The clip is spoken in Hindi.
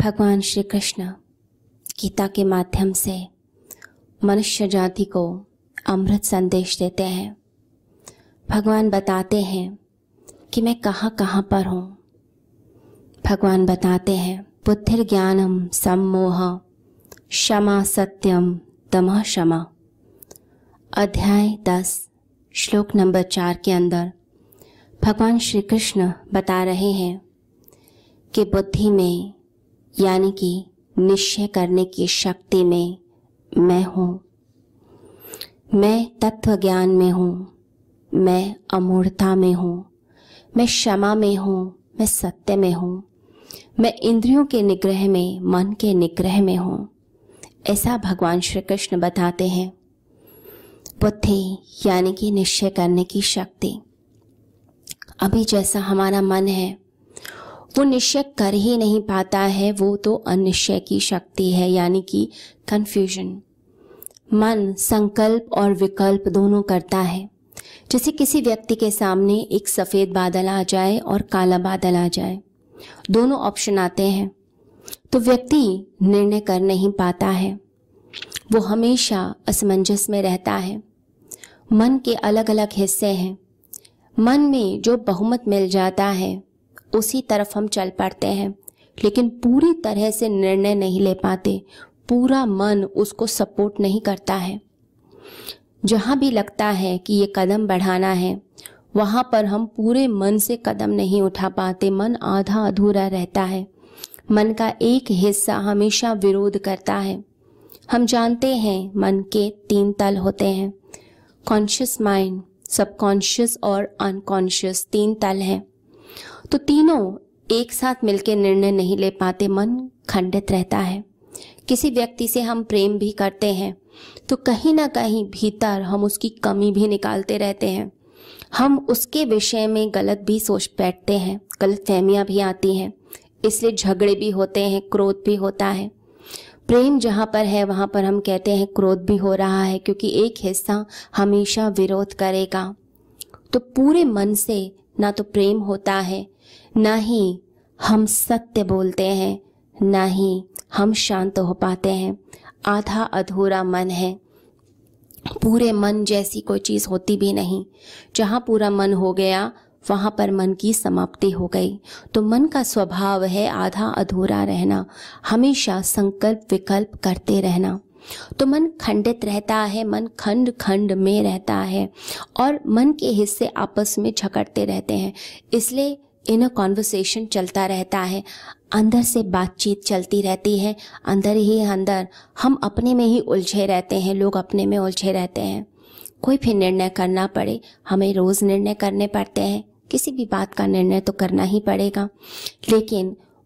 भगवान श्री कृष्ण गीता के माध्यम से मनुष्य जाति को अमृत संदेश देते हैं। भगवान बताते हैं कि मैं कहाँ कहाँ पर हूँ। भगवान बताते हैं बुद्धिर ज्ञानम सम्मोह, क्षमा सत्यम तमह क्षमा। अध्याय दस, श्लोक नंबर चार के अंदर भगवान श्री कृष्ण बता रहे हैं कि बुद्धि में यानी कि निश्चय करने की शक्ति में मैं हूँ। मैं तत्व ज्ञान में हूँ। मैं अमूर्ता में हूँ। मैं क्षमा में हूँ। मैं सत्य में हूँ। मैं इंद्रियों के निग्रह में, मन के निग्रह में हूँ। ऐसा भगवान श्री कृष्ण बताते हैं। बुद्धि यानी कि निश्चय करने की शक्ति। अभी जैसा हमारा मन है वो निश्चय कर ही नहीं पाता है, वो तो अनिश्चय की शक्ति है, यानी कि कंफ्यूजन मन, संकल्प और विकल्प दोनों करता है। जैसे किसी व्यक्ति के सामने एक सफ़ेद बादल आ जाए और काला बादल आ जाए, दोनों ऑप्शन आते हैं। तो व्यक्ति निर्णय कर नहीं पाता है। वो हमेशा असमंजस में रहता है। मन के अलग अलग हिस्से हैं। मन में जो बहुमत मिल जाता है उसी तरफ़ हम चल पड़ते हैं। लेकिन पूरी तरह से निर्णय नहीं ले पाते। पूरा मन उसको सपोर्ट नहीं करता है। जहाँ भी लगता है कि ये कदम बढ़ाना है, वहाँ पर हम पूरे मन से कदम नहीं उठा पाते। मन आधा अधूरा रहता है। मन का एक हिस्सा हमेशा विरोध करता है। हम जानते हैं मन के तीन तल होते हैं। कॉन्शियस माइंड सबकॉन्शियस और अनकॉन्शियस तीन तल हैं। तो तीनों एक साथ मिलकर निर्णय नहीं ले पाते, मन खंडित रहता है। किसी व्यक्ति से हम प्रेम भी करते हैं तो कहीं ना कहीं भीतर हम उसकी कमी भी निकालते रहते हैं। हम उसके विषय में गलत भी सोच बैठते हैं गलत फहमियाँ भी आती हैं, इसलिए झगड़े भी होते हैं, क्रोध भी होता है। प्रेम जहाँ पर है, वहाँ पर हम कहते हैं क्रोध भी हो रहा है, क्योंकि एक हिस्सा हमेशा विरोध करेगा। तो पूरे मन से ना तो प्रेम होता है, ना ही हम सत्य बोलते हैं, ना ही हम शांत हो पाते हैं। आधा अधूरा मन है। पूरे मन जैसी कोई चीज़ होती भी नहीं। जहाँ पूरा मन हो गया, वहाँ पर मन की समाप्ति हो गई। तो मन का स्वभाव है आधा अधूरा रहना। हमेशा संकल्प विकल्प करते रहना। तो मन खंडित रहता है, मन खंड खंड में रहता है और मन के हिस्से आपस में झकड़ते रहते हैं। इसलिए इन कॉन्वर्सेशन चलता रहता है। अंदर से बातचीत चलती रहती है। अंदर ही अंदर हम अपने में ही उलझे रहते हैं, लोग अपने में उलझे रहते हैं। कोई भी निर्णय करना पड़े, हमें रोज़ निर्णय करने पड़ते हैं। किसी भी बात का निर्णय तो करना ही पड़ेगा। लेकिन